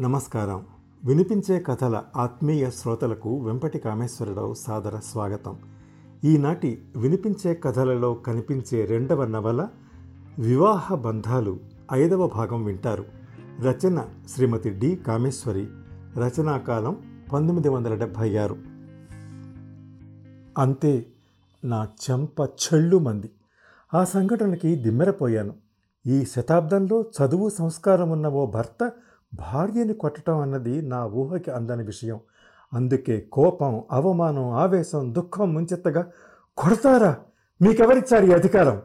నమస్కారం. వినిపించే కథల ఆత్మీయ శ్రోతలకు వెంపటి కామేశ్వరరావు సాదర స్వాగతం. ఈనాటి వినిపించే కథలలో కనిపించే రెండవ నవల వివాహ బంధాలు ఐదవ భాగం వింటారు. రచన శ్రీమతి డి కామేశ్వరి. రచనాకాలం పంతొమ్మిది వందల డెబ్భై ఆరు. అంతే నా చెంప చెళ్ళు మంది. ఆ సంఘటనకి దిమ్మెరపోయాను. ఈ శతాబ్దంలో చదువు సంస్కారం ఉన్న ఓ భర్త భార్యని కొట్టడం అన్నది నా ఊహకి అందని విషయం. అందుకే కోపం అవమానం ఆవేశం దుఃఖం ముంచెత్తగా కొడతారా? మీకెవరిచ్చారు ఈ అధికారం?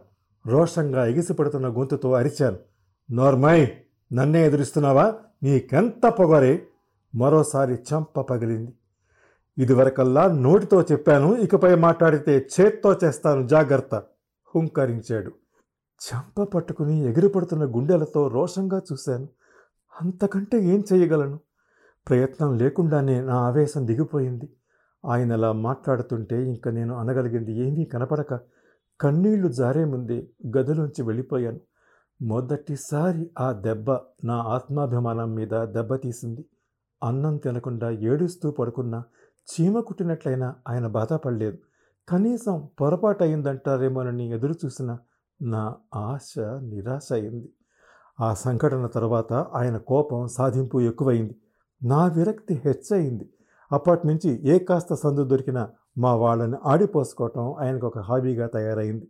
రోషంగా ఎగిసిపడుతున్న గొంతుతో అరిచాను. నోర్మై నన్నే ఎదురిస్తున్నావా? నీకెంత పొగరే? మరోసారి చంప పగిలింది. ఇదివరకల్లా నోటితో చెప్పాను ఇకపై మాట్లాడితే చేత్తో చేస్తాను జాగ్రత్త హుంకరించాడు. చంప పట్టుకుని ఎగిరిపడుతున్న గుండెలతో రోషంగా చూశాను. అంతకంటే ఏం చేయగలను? ప్రయత్నం లేకుండానే నా ఆవేశం దిగిపోయింది. ఆయన అలా మాట్లాడుతుంటే ఇంక నేను అనగలిగింది ఏమీ కనపడక కన్నీళ్ళు జారే ముందే గదిలోంచి వెళ్ళిపోయాను. మొదటిసారి ఆ దెబ్బ నా ఆత్మాభిమానం మీద దెబ్బతీసింది. అన్నం తినకుండా ఏడుస్తూ పడుకున్న చీమ కుట్టినట్లయినా ఆయన బాధపడలేదు. కనీసం పొరపాటు అయిందంటారేమోనని ఎదురు చూసిన నా ఆశ నిరాశ అయింది. ఆ సంఘటన తర్వాత ఆయన కోపం సాధింపు ఎక్కువైంది. నా విరక్తి హెచ్చయింది. అప్పటి నుంచి ఏ కాస్త సందు దొరికినా మా వాళ్ళని ఆడిపోసుకోవటం ఆయనకు ఒక హాబీగా తయారైంది.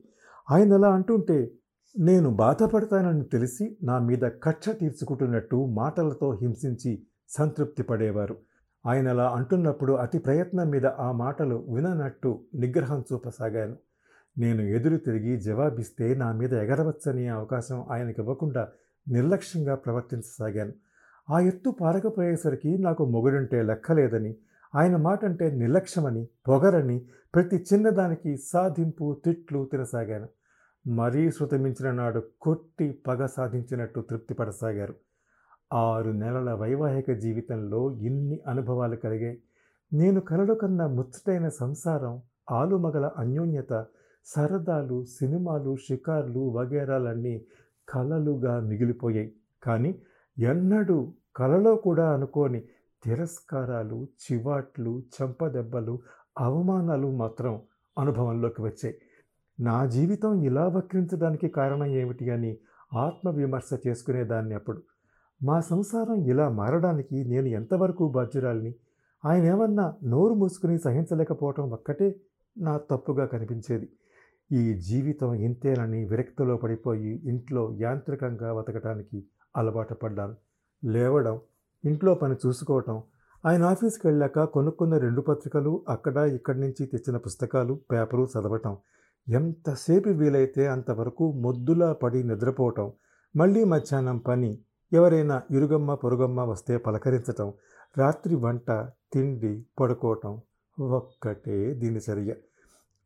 ఆయన ఎలా అంటుంటే నేను బాధపడతానని తెలిసి నా మీద కక్ష తీర్చుకుంటున్నట్టు మాటలతో హింసించి సంతృప్తి పడేవారు. ఆయన అలా అంటున్నప్పుడు అతి ప్రయత్నం మీద ఆ మాటలు విననట్టు నిగ్రహం చూపసాగాను. నేను ఎదురు తిరిగి జవాబిస్తే నా మీద ఎగరవచ్చని అవకాశం ఆయనకి ఇవ్వకుండా నిర్లక్ష్యంగా ప్రవర్తించసాగాను. ఆ ఎత్తు పారకపోయేసరికి నాకు మొగుడుంటే లెక్కలేదని ఆయన మాట అంటే నిర్లక్ష్యమని పొగరని ప్రతి చిన్నదానికి సాధింపు తిట్లు తినసాగాను. మరీ శృతమించిన నాడు కొట్టి పగ సాధించినట్టు తృప్తిపడసాగారు. ఆరు నెలల వైవాహిక జీవితంలో ఇన్ని అనుభవాలు కలిగాయి. నేను కలలు కన్న ముచ్చటైన సంసారం ఆలుమగల అన్యోన్యత సరదాలు సినిమాలు షికార్లు వగేరాలన్నీ కలలుగా మిగిలిపోయాయి. కానీ ఎన్నడూ కలలో కూడా అనుకోని తిరస్కారాలు చివాట్లు చెంపదెబ్బలు అవమానాలు మాత్రం అనుభవంలోకి వచ్చాయి. నా జీవితం ఇలా వక్రించడానికి కారణం ఏమిటి అని ఆత్మవిమర్శ చేసుకునేదాన్ని అప్పుడు. మా సంసారం ఇలా మారడానికి నేను ఎంతవరకు బాధ్యురాలిని? ఆయన ఏమన్నా నోరు మూసుకుని సహించలేకపోవటం ఒక్కటే నా తప్పుగా కనిపించేది. ఈ జీవితం ఇంతేనని విరక్తిలో పడిపోయి ఇంట్లో యాంత్రికంగా బతకటానికి అలవాటు పడ్డాను లేవడం ఇంట్లో పని చూసుకోవటం ఆయన ఆఫీస్కి వెళ్ళాక కొనుక్కున్న రెండు పత్రికలు అక్కడ ఇక్కడి నుంచి తెచ్చిన పుస్తకాలు పేపరు చదవటం ఎంతసేపు వీలైతే అంతవరకు మొద్దులా పడి నిద్రపోవటం మళ్ళీ మధ్యాహ్నం పని ఎవరైనా ఇరుగమ్మ పొరుగమ్మ వస్తే పలకరించటం రాత్రి వంట తిండి పడుకోవటం ఒక్కటే దీని చర్య.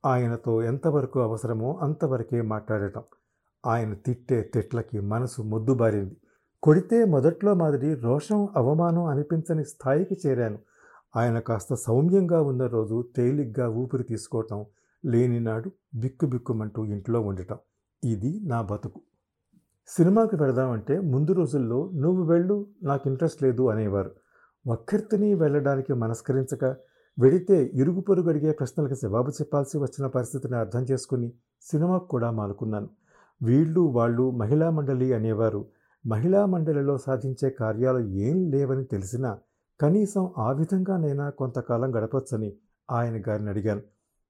ఆయనతో ఎంతవరకు అవసరమో అంతవరకే మాట్లాడటం. ఆయన తిట్టే తిట్లకి మనసు మొద్దుబారింది కొడితే మొదట్లో మాదిరి రోషం అవమానం అనిపించని స్థాయికి చేరాను. ఆయన కాస్త సౌమ్యంగా ఉన్న రోజు తేలిగ్గా ఊపిరి తీసుకోవటం లేనినాడు బిక్కుబిక్కుమంటూ ఇంట్లో ఉండటం. ఇది నా బతుకు. సినిమాకి వెళదామంటే ముందు రోజుల్లో నువ్వు వెళ్ళు నాకు ఇంట్రెస్ట్ లేదు అనేవారు. ఒక్కరితిని వెళ్ళడానికి మనస్కరించక వెడితే ఇరుగు పొరుగు అడిగే ప్రశ్నలకు జవాబు చెప్పాల్సి వచ్చిన పరిస్థితిని అర్థం చేసుకుని సినిమాకు కూడా మానుకున్నాను. వీళ్ళు వాళ్ళు మహిళా మండలి అనేవారు. మహిళా మండలిలో సాధించే కార్యాలు ఏం లేవని తెలిసినా కనీసం ఆ విధంగానైనా కొంతకాలం గడపొచ్చని ఆయన గారిని అడిగాను.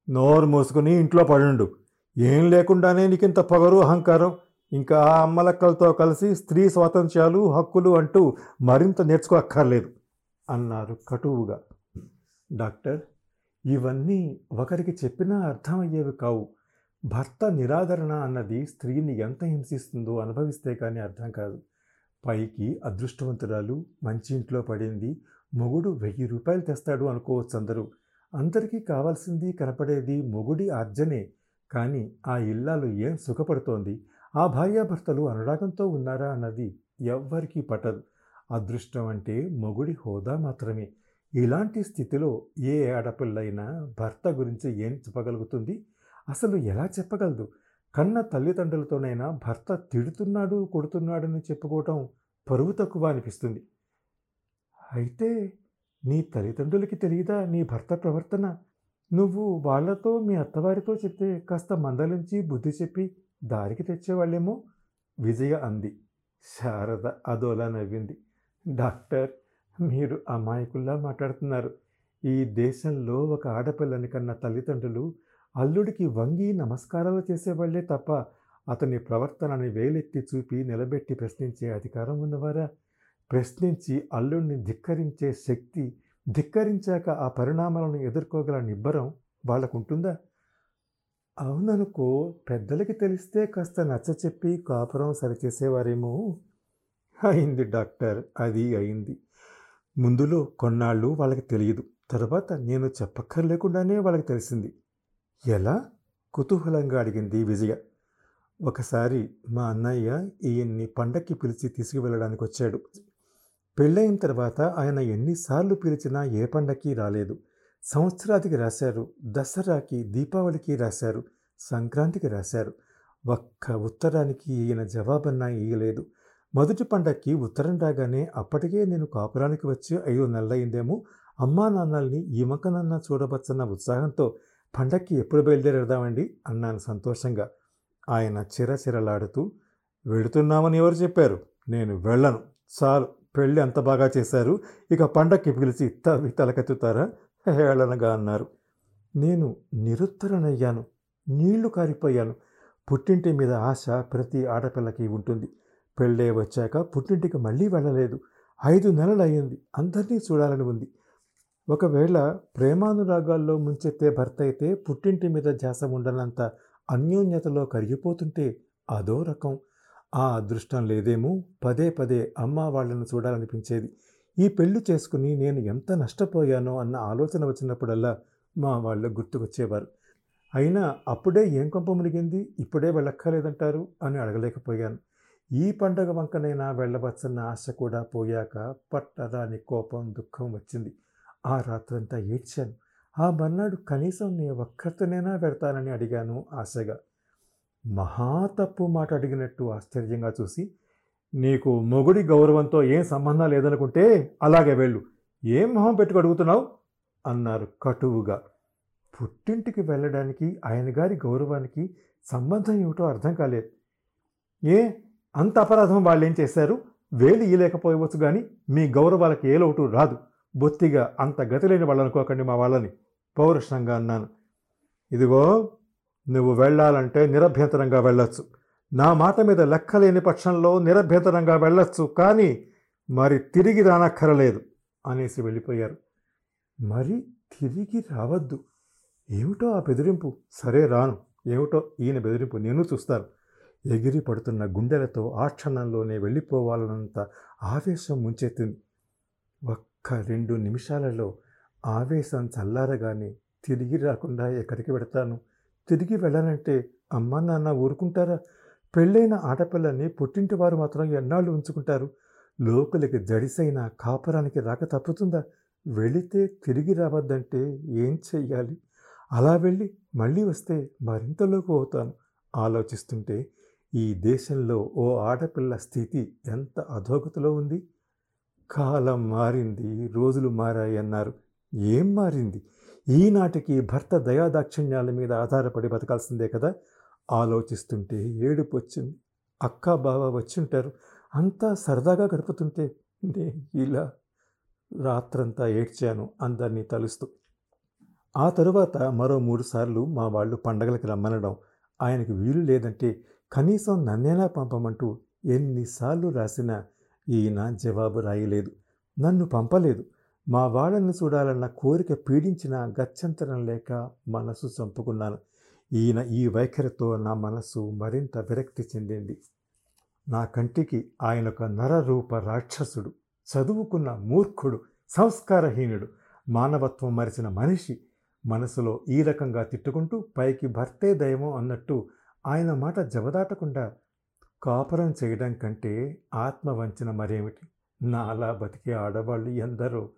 నోరు మూసుకుని ఇంట్లో పడుండు. ఏం లేకుండానే నీకింత పొగరు అహంకారం? ఇంకా ఆ అమ్మలక్కలతో కలిసి స్త్రీ స్వాతంత్ర్యాలు హక్కులు అంటూ మరింత నేర్చుకోక్కర్లేదు అన్నారు కటువుగా. డాక్టర్ ఇవన్నీ ఒకరికి చెప్పినా అర్థమయ్యేవి కావు. భర్త నిరాదరణ అన్నది స్త్రీని ఎంత హింసిస్తుందో అనుభవిస్తే కానీ అర్థం కాదు. పైకి అదృష్టవంతురాలు మంచి ఇంట్లో పడింది మొగుడు వెయ్యి రూపాయలు తెస్తాడు అనుకోవచ్చు అందరూ అందరికీ కావాల్సింది కనపడేది మొగుడి ఆర్జనే కానీ ఆ ఇల్లాలు ఏం సుఖపడుతోంది? ఆ భార్యాభర్తలు అనురాగంతో ఉన్నారా అన్నది ఎవ్వరికీ పట్టదు. అదృష్టం అంటే మొగుడి హోదా మాత్రమే. ఇలాంటి స్థితిలో ఏ ఆడపిల్లైనా భర్త గురించి ఏం చెప్పగలుగుతుంది? అసలు ఎలా చెప్పగలదు? కన్న తల్లిదండ్రులతోనైనా భర్త తిడుతున్నాడు కొడుతున్నాడని చెప్పుకోవటం పరువు తక్కువ అనిపిస్తుంది. అయితే నీ తల్లిదండ్రులకి తెలియదా నీ భర్త ప్రవర్తన? నువ్వు వాళ్ళతో మీ అత్తవారితో చెప్తే కాస్త మందలించి బుద్ధి చెప్పి దారికి తెచ్చేవాళ్ళేమో? విజయ అంది. శారద అదోలా నవ్వింది. డాక్టర్ మీరు అమాయకుల్లా మాట్లాడుతున్నారు. ఈ దేశంలో ఒక ఆడపిల్లని కన్న తల్లిదండ్రులు అల్లుడికి వంగి నమస్కారాలు చేసేవాళ్ళే తప్ప అతని ప్రవర్తనని వేలెత్తి చూపి నిలబెట్టి ప్రశ్నించే అధికారం ఉన్నవారా? ప్రశ్నించి అల్లుడిని ధిక్కరించే శక్తి ధిక్కరించాక ఆ పరిణామాలను ఎదుర్కోగల నిబ్బరం వాళ్ళకుంటుందా? అవుననుకో పెద్దలకి తెలిస్తే కాస్త నచ్చ చెప్పి కాపురం సరిచేసేవారేమో. అయింది డాక్టర్ అది అయింది. ముందులో కొన్నాళ్ళు వాళ్ళకి తెలియదు. తర్వాత నేను చెప్పక్కర్లేకుండానే వాళ్ళకి తెలిసింది. ఎలా? కుతూహలంగా అడిగింది విజయ. ఒకసారి మా అన్నయ్య ఈయన్ని పండక్కి పిలిచి తీసుకువెళ్ళడానికి వచ్చాడు. పెళ్ళైన తర్వాత ఆయన ఎన్నిసార్లు పిలిచినా ఏ పండక్కి రాలేదు. సంవత్సరాదికి రాశారు. దసరాకి దీపావళికి రాశారు. సంక్రాంతికి రాశారు. ఒక్క ఉత్తరానికి ఈయన జవాబన్నా ఇయ్యలేదు. మొదటి పండక్కి ఉత్తరం రాగానే అప్పటికే నేను కాపురానికి వచ్చి ఐదు నెలలయ్యిందేమో అమ్మా నాన్నల్ని ఈ మొక్కనన్నా చూడవచ్చన్న ఉత్సాహంతో పండక్కి ఎప్పుడు బయలుదేరేదామండి అన్నాను సంతోషంగా. ఆయన చిరచిరలాడుతూ వెళుతున్నామని ఎవరు చెప్పారు? నేను వెళ్ళను. చాలు పెళ్ళి అంత బాగా చేశారు. ఇక పండక్కి పిలిచి తవి తలకెత్తుతారా? హేళనగా అన్నారు. నేను నిరుత్తరనయ్యాను. నీళ్ళు కారిపోయాను. పుట్టింటి మీద ఆశ ప్రతి ఆడపిల్లకి ఉంటుంది. పెళ్ళే వచ్చాక పుట్టింటికి మళ్ళీ వెళ్ళలేదు. ఐదు నెలలు అయ్యింది. అందరినీ చూడాలని ఉంది. ఒకవేళ ప్రేమానురాగాల్లో ముంచెత్తే భర్త అయితే పుట్టింటి మీద ధ్యాస ఉండనంత అన్యోన్యతలో కరిగిపోతుంటే అదో రకం. ఆ అదృష్టం లేదేమో పదే పదే అమ్మ వాళ్ళను చూడాలనిపించేది. ఈ పెళ్ళి చేసుకుని నేను ఎంత నష్టపోయానో అన్న ఆలోచన వచ్చినప్పుడల్లా మా వాళ్ళు గుర్తుకొచ్చేవారు. అయినా అప్పుడే ఏం కొంప మునిగింది? ఇప్పుడే వెళ్ళక్కర్లేదంటారు అని అడగలేకపోయాను. ఈ పండుగ వంకనైనా వెళ్ళవచ్చన్న ఆశ కూడా పోయాక పట్టదాని కోపం దుఃఖం వచ్చింది. ఆ రాత్రంతా ఏడ్చాను. ఆ మర్నాడు కనీసం నీ ఒక్కరితోనైనా పెడతానని అడిగాను ఆశగా. మహా తప్పు మాట అడిగినట్టు ఆశ్చర్యంగా చూసి నీకు మొగుడి గౌరవంతో ఏం సంబంధం లేదనుకుంటే అలాగే వెళ్ళు. ఏం మొహం పెట్టుకు అడుగుతున్నావు? అన్నారు కటువుగా. పుట్టింటికి వెళ్ళడానికి ఆయన గారి గౌరవానికి సంబంధం ఏమిటో అర్థం కాలేదు. ఏ? అంత అపరాధం వాళ్ళు ఏం చేశారు? వేలు ఇయలేకపోవచ్చు కానీ మీ గౌరవాలకి ఏ లోటు రాదు. బొత్తిగా అంత గతి లేని వాళ్ళు అనుకోకండి మా వాళ్ళని. పౌరుషంగా అన్నాను. ఇదిగో నువ్వు వెళ్ళాలంటే నిరభ్యంతరంగా వెళ్ళొచ్చు. నా మాట మీద లెక్కలేని పక్షంలో నిరభ్యంతరంగా వెళ్ళొచ్చు కానీ మరి తిరిగి రానక్కరలేదు అనేసి వెళ్ళిపోయారు. మరి తిరిగి రావద్దు. ఏమిటో ఆ బెదిరింపు? సరే రాను. ఏమిటో ఈయన బెదిరింపు? నేను చూస్తాను. ఎగిరి పడుతున్న గుండెలతో ఆ క్షణంలోనే వెళ్ళిపోవాలన్నంత ఆవేశం ముంచెత్తింది. ఒక్క రెండు నిమిషాలలో ఆవేశం చల్లారగానే తిరిగి రాకుండా ఎక్కడికి పెడతాను తిరిగి వెళ్ళాలంటే అమ్మ నాన్న ఊరుకుంటారా? పెళ్ళైన ఆడపిల్లని పుట్టింటి వారు మాత్రం ఎన్నాళ్ళు ఉంచుకుంటారు? లోపలికి జడిసైన కాపురానికి రాక తప్పుతుందా? వెళితే తిరిగి రావద్దంటే ఏం చెయ్యాలి? అలా వెళ్ళి మళ్ళీ వస్తే మరింతలోకి అవుతాను ఆలోచిస్తుంటే ఈ దేశంలో ఓ ఆడపిల్ల స్థితి ఎంత అధోగతిలో ఉంది? కాలం మారింది రోజులు మారాయన్నారు. ఏం మారింది? ఈనాటికి భర్త దయాదాక్షిణ్యాల మీద ఆధారపడి బతకాల్సిందే కదా? ఆలోచిస్తుంటే ఏడుపు వచ్చింది. అక్క బావ వచ్చింటారు. అంతా సరదాగా గడుపుతుంటే నే ఇలా రాత్రంతా ఏడ్చాను అందరినీ తలుస్తూ. ఆ తరువాత మరో మూడు సార్లు మా వాళ్ళు పండగలకి రమ్మనడం ఆయనకు వీలు లేదంటే కనీసం నన్నేనా పంపమంటూ ఎన్నిసార్లు రాసినా ఈయన జవాబు రాయలేదు. నన్ను పంపలేదు. మా వాళ్ళని చూడాలన్న కోరిక పీడించిన గత్యంతరం లేక మనసు చంపుకున్నాను. ఈయన ఈ వైఖరితో నా మనసు మరింత విరక్తి చెందింది. నా కంటికి ఆయన ఒక నరరూప రాక్షసుడు చదువుకున్న మూర్ఖుడు సంస్కారహీనుడు మానవత్వం మరిచిన మనిషి మనసులో ఈ రకంగా తిట్టుకుంటూ పైకి భర్తే దైవం అన్నట్టు ఆయన మాట జవదాటకుండా కాపురం చేయడం కంటే ఆత్మవంచన మరేమిటి? నాలా బతికే ఆడవాళ్ళు ఎందరో.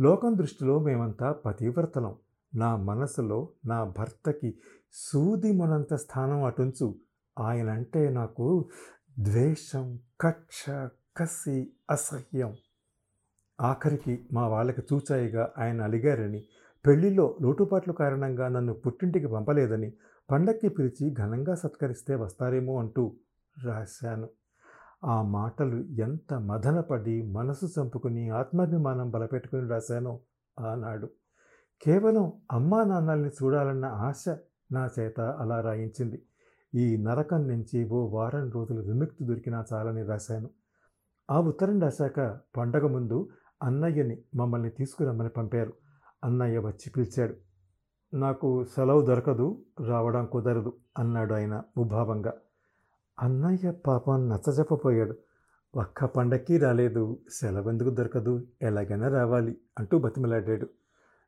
లోకం దృష్టిలో మేమంతా పతివ్రతలం. నా మనసులో నా భర్తకి సూది మనంత స్థానం అటుంచు. ఆయనంటే నాకు ద్వేషం కక్ష కసి అసహ్యం. ఆఖరికి మా వాళ్ళకి చూచాయిగా ఆయన అలిగారని పెళ్ళిలో లోటుపాట్ల కారణంగా నన్ను పుట్టింటికి పంపలేదని పండక్కి పిలిచి ఘనంగా సత్కరిస్తే వస్తారేమో అంటూ రాశాను. ఆ మాటలు ఎంత మదనపడి మనసు చంపుకుని ఆత్మాభిమానం బలపెట్టుకుని రాశానో ఆనాడు. కేవలం అమ్మా నాన్నల్ని చూడాలన్న ఆశ నా చేత అలా రాయించింది. ఈ నరకం నుంచి ఓ వారం రోజులు విముక్తి దొరికినా చాలని రాశాను. ఆ ఉత్తరం రాశాక పండగ ముందు అన్నయ్యని మమ్మల్ని తీసుకురమ్మని పంపారు. అన్నయ్య వచ్చి పిలిచాడు. నాకు సెలవు దొరకదు రావడం కుదరదు అన్నాడు ఆయన ముభావంగా. అన్నయ్య పాపం నచ్చజెప్పపోయాడు ఒక్క పండక్కి రాలేదు సెలవెందుకు దొరకదు ఎలాగైనా రావాలి అంటూ బతిమలాడాడు.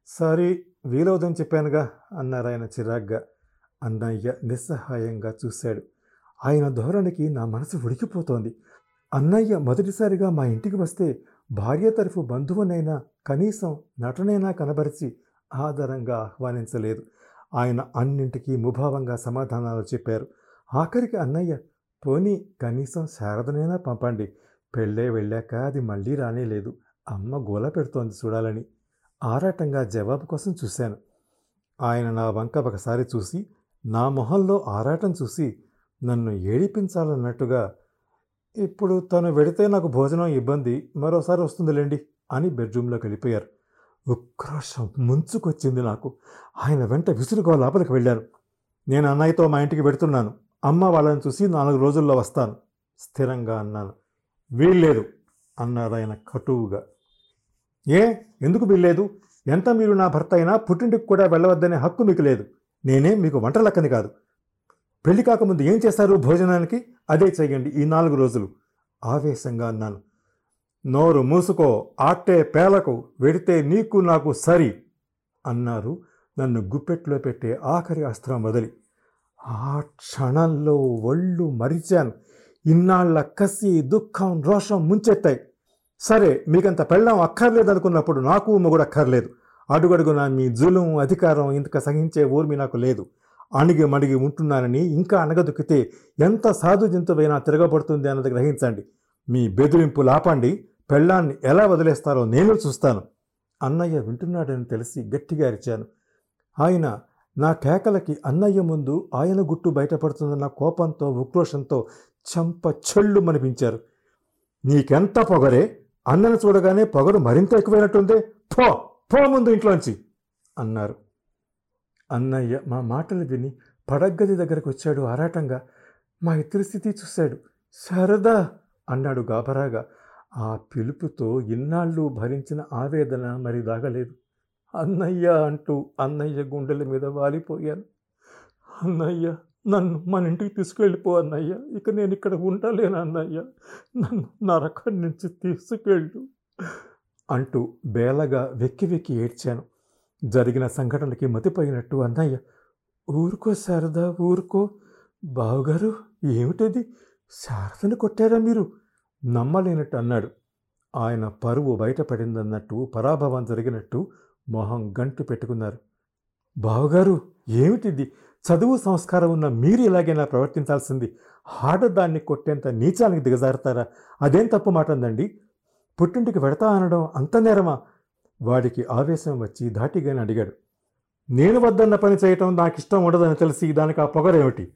సారీ వీలవుదని చెప్పానుగా అన్నారు ఆయన చిరాగ్గా. అన్నయ్య నిస్సహాయంగా చూశాడు. ఆయన ధోరణికి నా మనసు ఉడికిపోతోంది. అన్నయ్య మొదటిసారిగా మా ఇంటికి వస్తే భార్య తరఫు బంధువునైనా కనీసం నటనైనా కనబరిచి ఆదరంగా ఆహ్వానించలేదు. ఆయన అన్నింటికీ ముభావంగా సమాధానాలు చెప్పారు. ఆఖరికి అన్నయ్య పోనీ కనీసం శారదనైనా పంపండి. పెళ్ళే వెళ్ళాక అది మళ్ళీ రానేలేదు. అమ్మ గోల పెడుతోంది చూడాలని. ఆరాటంగా జవాబు కోసం చూశాను. ఆయన నా వంక ఒకసారి చూసి నా మొహంలో ఆరాటం చూసి నన్ను ఏడిపించాలన్నట్టుగా ఇప్పుడు తను వెడితే నాకు భోజనం ఇబ్బంది. మరోసారి వస్తుందిలేండి అని బెడ్రూమ్లోకి వెళ్ళిపోయారు. ఉక్రోషం ముంచుకొచ్చింది నాకు. ఆయన వెంట విసురుగా లోపలికి వెళ్ళారు. నేను అన్నయ్యతో మా ఇంటికి పెడుతున్నాను అమ్మ వాళ్ళని చూసి నాలుగు రోజుల్లో వస్తాను. స్థిరంగా అన్నాను. వీల్లేదు అన్నాడు ఆయన కటువుగా. ఏ ఎందుకు వీల్లేదు? ఎంత మీరు నా భర్త అయినా పుట్టింటికి కూడా వెళ్ళవద్దనే హక్కు మీకు లేదు. నేనే మీకు వంట లెక్కని కాదు. పెళ్ళి కాకముందు ఏం చేశారు భోజనానికి? అదే చేయండి ఈ నాలుగు రోజులు. ఆవేశంగా అన్నాను. నోరు మూసుకో ఆట్టే పేలకు వెడితే నీకు నాకు సరి అన్నారు. నన్ను గుప్పెట్లో పెట్టే ఆఖరి అస్త్రం వదిలి. ఆ క్షణంలో ఒళ్ళు మరిచాను. ఇన్నాళ్ళ కసి దుఃఖం రోషం ముంచెత్తాయి. సరే మీకంత పెళ్ళం అక్కర్లేదనుకున్నప్పుడు నాకు మొగుడు అక్కర్లేదు అడుగడుగున మీ జులం అధికారం ఇంతక సహించే ఊర్మి నాకు లేదు. అణిగి మణిగి ఉంటున్నానని ఇంకా అనగదొక్కితే ఎంత సాధు జంతువైనా తిరగబడుతుంది అన్నది గ్రహించండి. మీ బెదిరింపులు ఆపండి. పెళ్ళాన్ని ఎలా వదిలేస్తారో నేను చూస్తాను. అన్నయ్య వింటున్నాడని తెలిసి గట్టిగా అరిచాను. ఆయన నా కేకలకి అన్నయ్య ముందు ఆయన గుట్టు బయటపడుతుందన్న కోపంతో ఉక్రోషంతో చంప చెళ్ళు మనిపించారు నీకెంత పొగరే? అన్నను చూడగానే పొగరు మరింత ఎక్కువైనట్టుందే. పో పో ముందు ఇంట్లోంచి అన్నారు. అన్నయ్య మా మాటలు విని పడగ్గది దగ్గరకు వచ్చాడు ఆరాటంగా. మా ఇద్దరి స్థితి చూశాడు. సరదా అన్నాడు గాబరాగా ఆ పిలుపుతో ఇన్నాళ్ళు భరించిన ఆవేదన మరి దాగలేదు. అన్నయ్య అంటూ అన్నయ్య గుండెల మీద వాలిపోయాను. అన్నయ్య నన్ను మన ఇంటికి తీసుకెళ్ళిపో అన్నయ్య. ఇక నేను ఇక్కడ ఉండలేను అన్నయ్య. నన్ను నరకం నుంచి తీసుకెళ్ళు అంటూ బేలగా వెక్కి వెక్కి ఏడ్చాను. జరిగిన సంఘటనకి మతిపోయినట్టు అన్నయ్య ఊరుకో శారదా ఊరుకో. బావుగారు ఏమిటది? శారదను కొట్టారా మీరు? నమ్మలేనట్టు అన్నాడు. ఆయన పరువు బయటపడిందన్నట్టు పరాభవం జరిగినట్టు మొహం గంటు పెట్టుకున్నారు. బావగారు ఏమిటిది చదువు సంస్కారం ఉన్న మీరు ఇలాగైనా ప్రవర్తించాల్సింది. ఆడదాన్ని కొట్టేంత నీచానికి దిగజారుతారా? అదేం తప్పు మాట ఉందండి పుట్టింటికి పెడతా అనడం అంత నేరమా? వాడికి ఆవేశం వచ్చి ధాటిగానే అడిగాడు. నేను వద్దన్న పని చేయటం నాకు ఇష్టం ఉండదని తెలిసి దానికి ఆ పొగరేమిటి?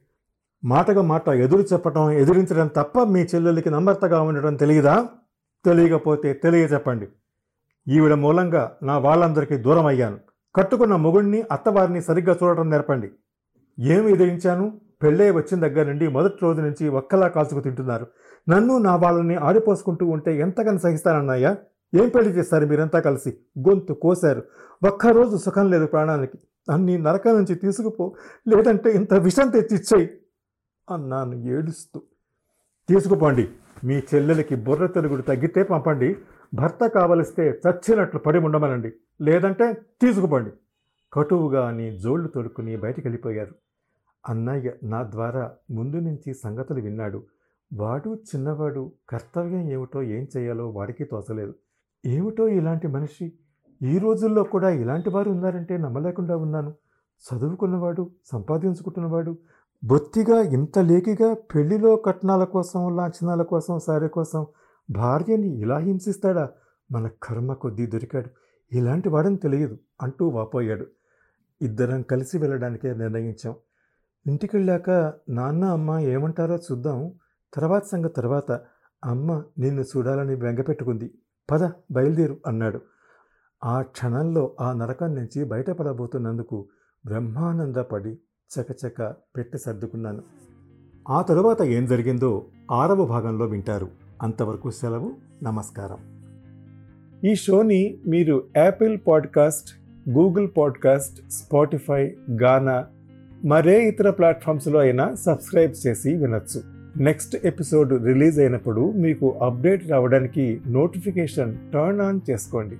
మాటగా మాట ఎదురు చెప్పటం ఎదిరించడం తప్ప మీ చెల్లెలకి నమ్రతగా ఉండటం తెలియదా? తెలియకపోతే తెలియ చెప్పండి ఈవిడ మూలంగా నా వాళ్ళందరికీ దూరం అయ్యాను కట్టుకున్న మొగుణ్ణి అత్తవారిని సరిగ్గా చూడటం నేర్పండి. ఏమి ఎదిరించాను? పెళ్ళే వచ్చిన దగ్గర నుండి మొదటి రోజు నుంచి ఒక్కలా కాల్చుకు తింటున్నారు. నన్ను నా వాళ్ళని ఆడిపోసుకుంటూ ఉంటే ఎంతగానో సహిస్తానన్నాయా ఏం పెళ్ళి చేస్తారు మీరంతా కలిసి? గొంతు కోశారు. ఒక్కరోజు సుఖం లేదు ప్రాణానికి. అన్ని నరకం నుంచి తీసుకుపో. లేదంటే ఇంత విషం తెచ్చిచ్చేయి. అన్నాను ఏడుస్తూ. తీసుకుపోండి. మీ చెల్లెలకి బుర్ర తెలుగుడు తగ్గితే పంపండి. భర్త కావలిస్తే చచ్చినట్లు పడి ఉండమనండి. లేదంటే తీసుకుపోండి. కటువుగా అని జోళ్ళు తొడుక్కుని బయటికి వెళ్ళిపోయారు అన్నయ్య నా ద్వారా ముందు నుంచి సంగతులు విన్నాడు. వాడు చిన్నవాడు కర్తవ్యం ఏమిటో ఏం చేయాలో వాడికి తోచలేదు. ఏమిటో ఇలాంటి మనిషి? ఈ రోజుల్లో కూడా ఇలాంటి వారు ఉన్నారంటే నమ్మలేకుండా ఉన్నాను. చదువుకున్నవాడు సంపాదించుకుంటున్నవాడు బొత్తిగా ఇంత లేకిగా పెళ్ళిలో కట్నాల కోసం లాంఛనాల కోసం సారీ కోసం భార్యని ఇలా హింసిస్తాడా? మన కర్మ కొద్దీ దొరికాడు. ఇలాంటి వాడని తెలియదు అంటూ వాపోయాడు. ఇద్దరం కలిసి వెళ్ళడానికే నిర్ణయించాం. ఇంటికి వెళ్ళాక నాన్న అమ్మ ఏమంటారో చూద్దాం. తర్వాత సంగ తర్వాత. అమ్మ నిన్ను చూడాలని బెంగపెట్టుకుంది పద బయలుదేరు అన్నాడు. ఆ క్షణంలో ఆ నరకం నుంచి బయటపడబోతున్నందుకు బ్రహ్మానందపడి చకచక పెట్టి సర్దుకున్నాను. ఆ తరువాత ఏం జరిగిందో ఆరవ భాగంలో వింటారు. అంతవరకు సెలవు నమస్కారం. ఈ షోని మీరు Apple podcast Google podcast Spotify Gaana మరే ఇతర ప్లాట్ఫామ్స్లో అయినా సబ్స్క్రైబ్ చేసి వినొచ్చు. నెక్స్ట్ ఎపిసోడ్ రిలీజ్ అయినప్పుడు మీకు అప్డేట్ రావడానికి నోటిఫికేషన్ టర్న్ ఆన్ చేసుకోండి.